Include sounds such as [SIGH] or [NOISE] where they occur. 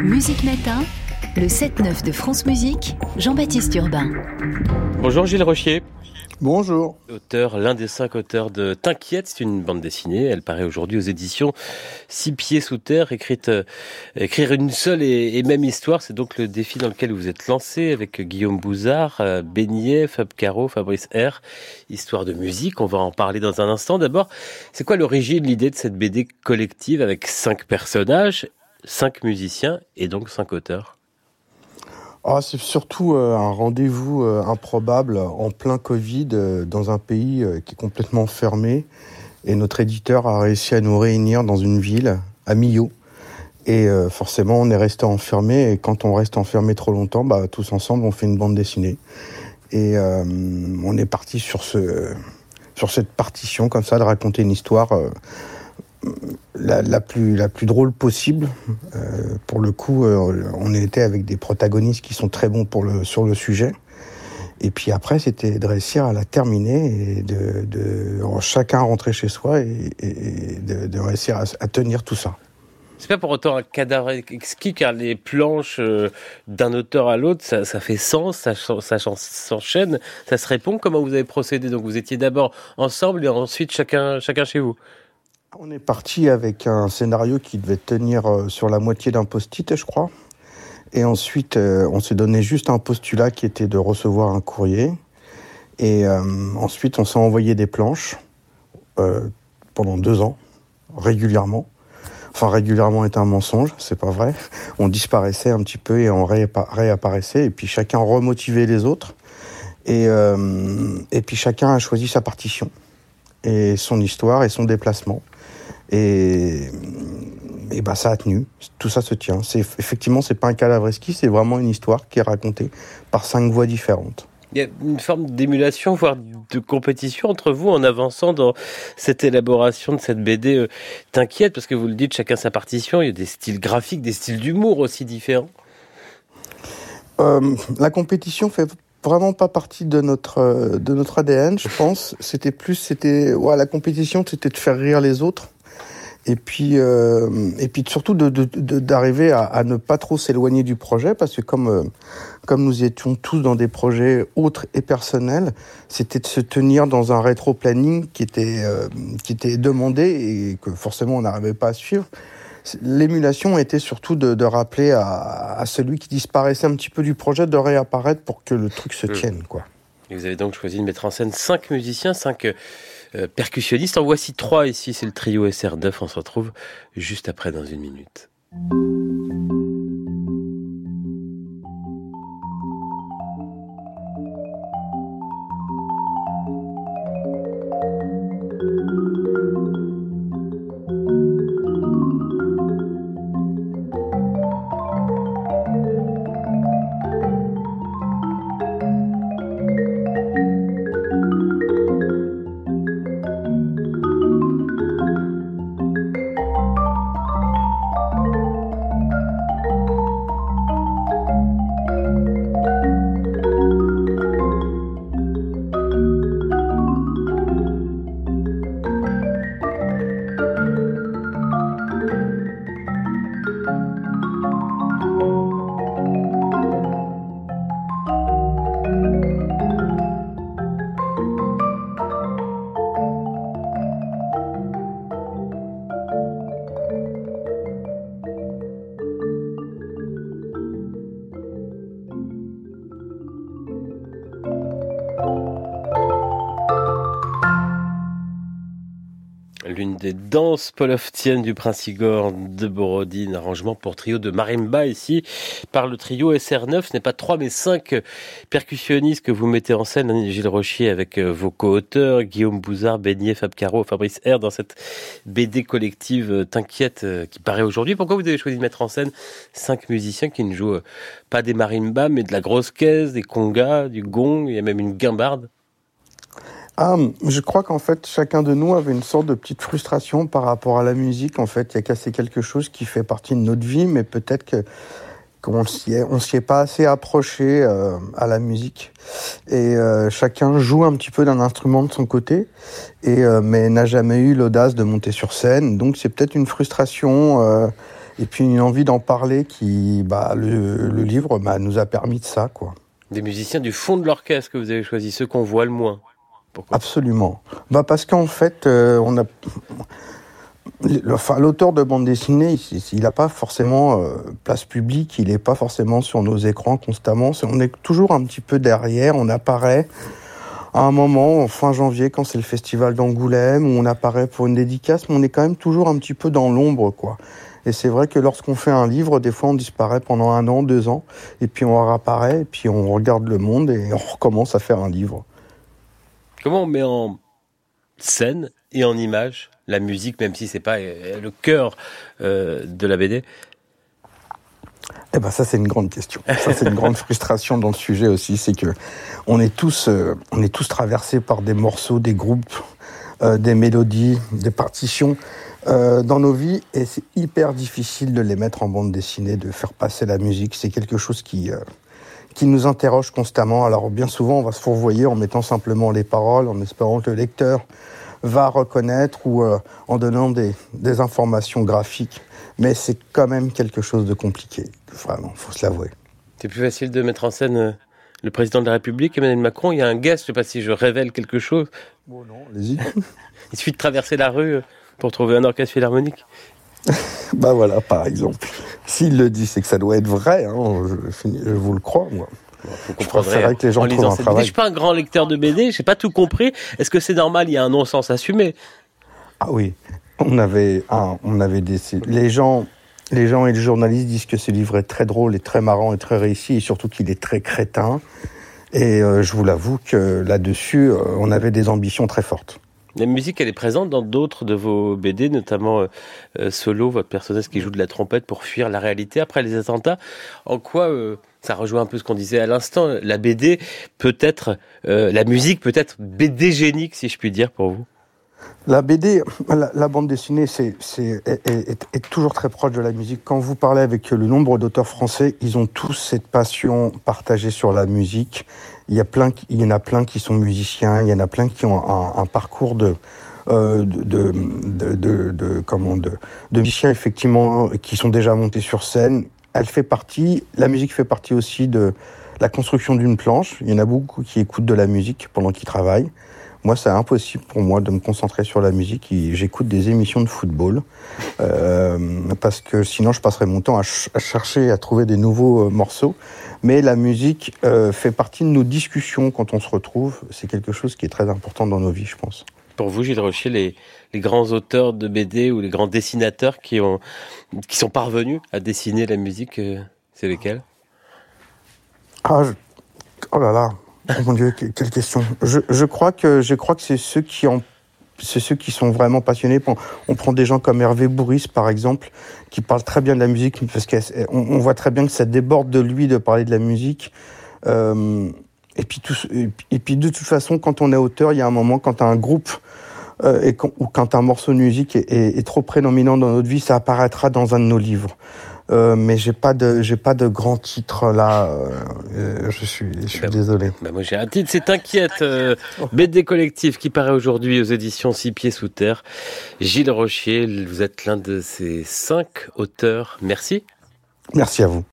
Musique Matin, le 7-9 de France Musique, Jean-Baptiste Urbain. Bonjour Gilles Rochier. Bonjour. Auteur, l'un des cinq auteurs de T'inquiète, c'est une bande dessinée. Elle paraît aujourd'hui aux éditions Six pieds sous terre, écrite, euh, écrire une seule et, même histoire. C'est donc le défi dans lequel vous êtes lancé avec Guillaume Bouzard, euh, Beignet, Fab Caro, Fabrice R. Histoire de musique. On va en parler dans un instant. D'abord, c'est quoi l'origine, l'idée de cette BD collective avec cinq personnages, cinq musiciens et donc cinq auteurs? Ah, c'est surtout euh, un rendez-vous euh, improbable en plein Covid euh, dans un pays qui est complètement fermé. Et notre éditeur a réussi à nous réunir dans une ville, à Millau. Et forcément, on est resté enfermé. Et quand on reste enfermé trop longtemps, bah, tous ensemble, on fait une bande dessinée. Et on est parti sur, ce, sur cette partition, comme ça, de raconter une histoire la, plus, la plus drôle possible. Euh, pour le coup, euh, on était avec des protagonistes qui sont très bons pour le, sur le sujet. Et puis après, c'était de réussir à la terminer et de, chacun rentrer chez soi et, de, réussir à, tenir tout ça. C'est pas pour autant un cadavre exquis, car les planches euh, d'un auteur à l'autre, ça, ça, fait sens, ça, ça s'enchaîne, ça se répond. Comment vous avez procédé? Donc vous étiez d'abord ensemble et ensuite chacun, chacun chez vous on est parti avec un scénario qui devait tenir euh, sur la moitié d'un post-it, je crois. Et ensuite, euh, on s'est donné juste un postulat qui était de recevoir un courrier. Et euh, ensuite, on s'est envoyé des planches pendant deux ans, régulièrement. Enfin, régulièrement est un mensonge, c'est pas vrai. [LAUGHS] On disparaissait un petit peu et on réapparaissait. Et puis chacun remotivait les autres. Et, et puis chacun a choisi sa partition et son histoire et son déplacement. Et, et bah, ça a tenu. Tout ça se tient. C'est, effectivement, c'est pas un cadavreski, c'est vraiment une histoire qui est racontée par cinq voix différentes. Il y a une forme d'émulation, voire de compétition entre vous en avançant dans cette élaboration de cette BD. Euh, t'inquiète, parce que vous le dites, chacun sa partition, il y a des styles graphiques, des styles d'humour aussi différents. Euh, la compétition fait vraiment pas partie de notre euh, de notre ADN, je pense. [LAUGHS] C'était plus, c'était ouais, la compétition, c'était de faire rire les autres et puis euh, et puis surtout d'arriver de, à, à, ne pas trop s'éloigner du projet parce que comme euh, comme nous étions tous dans des projets autres et personnels, c'était de se tenir dans un rétro-planning qui était euh, qui était demandé et que forcément on n'arrivait pas à suivre. L'émulation était surtout de, de rappeler à, à, celui qui disparaissait un petit peu du projet de réapparaître pour que le truc se mmh. tienne quoi. Et vous avez donc choisi de mettre en scène cinq musiciens, cinq euh, percussionniste. En voici trois ici, c'est le trio SR9. On se retrouve juste après dans une minute. Des danses poloftiennes du Prince Igor de Borodine, arrangement pour trio de marimba ici par le trio SR9. Ce n'est pas trois mais cinq percussionnistes que vous mettez en scène, hein, Gilles Rochier avec euh, vos co-auteurs, Guillaume Bouzard, Beignet, Fab Caro, Fabrice R dans cette BD collective euh, T'inquiète euh, qui paraît aujourd'hui. Pourquoi vous avez choisi de mettre en scène cinq musiciens qui ne jouent pas des marimbas mais de la grosse caisse, des congas, du gong, il y a même une guimbarde? Ah, je crois qu'en fait, chacun de nous avait une sorte de petite frustration par rapport à la musique. En fait, il y a cassé quelque chose qui fait partie de notre vie, mais peut-être que qu'on s'y est, on s'y est pas assez approché euh, à la musique. Et euh, chacun joue un petit peu d'un instrument de son côté, et euh, mais n'a jamais eu l'audace de monter sur scène. Donc c'est peut-être une frustration et puis une envie d'en parler qui, bah, le, livre bah, nous a permis de ça, quoi. Des musiciens du fond de l'orchestre que vous avez choisi, ceux qu'on voit le moins. Absolument. Bah parce qu'en fait, euh, on a, l'auteur de bande dessinée, il n'a pas forcément euh, place publique, il n'est pas forcément sur nos écrans constamment. on est toujours un petit peu derrière, on apparaît à un moment, en fin janvier, quand c'est le festival d'Angoulême, où on apparaît pour une dédicace, mais on est quand même toujours un petit peu dans l'ombre, quoi. Et c'est vrai que lorsqu'on fait un livre, des fois on disparaît pendant un an, deux ans, et puis on réapparaît, et puis on regarde le monde et on recommence à faire un livre. Comment on met en scène et en image la musique, même si c'est pas euh, le cœur euh, de la BD eh ben ça c'est une grande question. Ça c'est une grande [LAUGHS] frustration dans le sujet aussi, c'est que on est tous euh, on est tous traversés par des morceaux, des groupes, des mélodies, des partitions euh, dans nos vies et c'est hyper difficile de les mettre en bande dessinée, de faire passer la musique. C'est quelque chose qui, euh, qui nous interroge constamment. Alors bien souvent, on va se fourvoyer en mettant simplement les paroles, en espérant que le lecteur va reconnaître ou euh, en donnant des, des informations graphiques. Mais c'est quand même quelque chose de compliqué, vraiment, faut se l'avouer. C'est plus facile de mettre en scène le président de la République, Emmanuel Macron. Il y a un guest, je ne sais pas si je révèle quelque chose. Bon, non, allez-y. [LAUGHS] Il suffit de traverser la rue pour trouver un orchestre philharmonique [LAUGHS] [LAUGHS] Bah voilà, par exemple. S'il le dit, c'est que ça doit être vrai. Hein, je, vous le crois, moi. Vous comprendrez que les gens en cette BD. Je suis pas un grand lecteur de BD, j'ai pas tout compris. Est-ce que c'est normal Il y a un non-sens assumé? Ah oui, on avait, on avait des, les gens, les gens et les journalistes disent que ce livre est très drôle et très marrant et très réussi et surtout qu'il est très crétin. Et euh, je vous l'avoue que là-dessus, euh, on avait des ambitions très fortes. La musique, elle est présente dans d'autres de vos BD, notamment euh, euh, Solo, votre personnage qui joue de la trompette pour fuir la réalité après les attentats. En quoi euh, ça rejoint un peu ce qu'on disait à l'instant La BD peut être, la musique peut être BD génique, si je puis dire, pour vous? La BD, la, bande dessinée, c'est, est, toujours très proche de la musique. Quand vous parlez avec le nombre d'auteurs français, ils ont tous cette passion partagée sur la musique. Il y, a plein, il y en a plein qui sont musiciens, il y en a plein qui ont un, parcours de, euh, de, de, de, de, comment, de, de musiciens, effectivement, qui sont déjà montés sur scène. Elle fait partie, la musique fait partie aussi de la construction d'une planche. Il y en a beaucoup qui écoutent de la musique pendant qu'ils travaillent. Moi, c'est impossible pour moi de me concentrer sur la musique. J'écoute des émissions de football euh, parce que sinon, je passerais mon temps à, chercher, à trouver des nouveaux euh, morceaux. Mais la musique euh, fait partie de nos discussions quand on se retrouve. C'est quelque chose qui est très important dans nos vies, je pense. Pour vous, Gilles Rocher, les, les grands auteurs de BD ou les grands dessinateurs qui, ont, qui sont parvenus à dessiner la musique, c'est lesquels? Ah, Oh là là, Oh mon Dieu, quelle question. Je, je crois que je crois que c'est ceux qui ont c'est ceux qui sont vraiment passionnés. On prend des gens comme Hervé Bourris, par exemple, qui parle très bien de la musique, parce qu'on on voit très bien que ça déborde de lui de parler de la musique. Euh, et, puis tout, et puis de toute façon, quand on est auteur, il y a un moment, quand un groupe euh, et quand, ou quand un morceau de musique est, est, est, trop prédominant dans notre vie, ça apparaîtra dans un de nos livres. Euh, mais j'ai pas de j'ai pas de grand titre là. Euh, euh, je suis je suis bah, désolé. Bah moi j'ai un titre, c'est Inquiète BD collectif qui paraît aujourd'hui aux éditions Six Pieds sous terre. Gilles Rochier, vous êtes l'un de ces cinq auteurs. Merci. Merci à vous.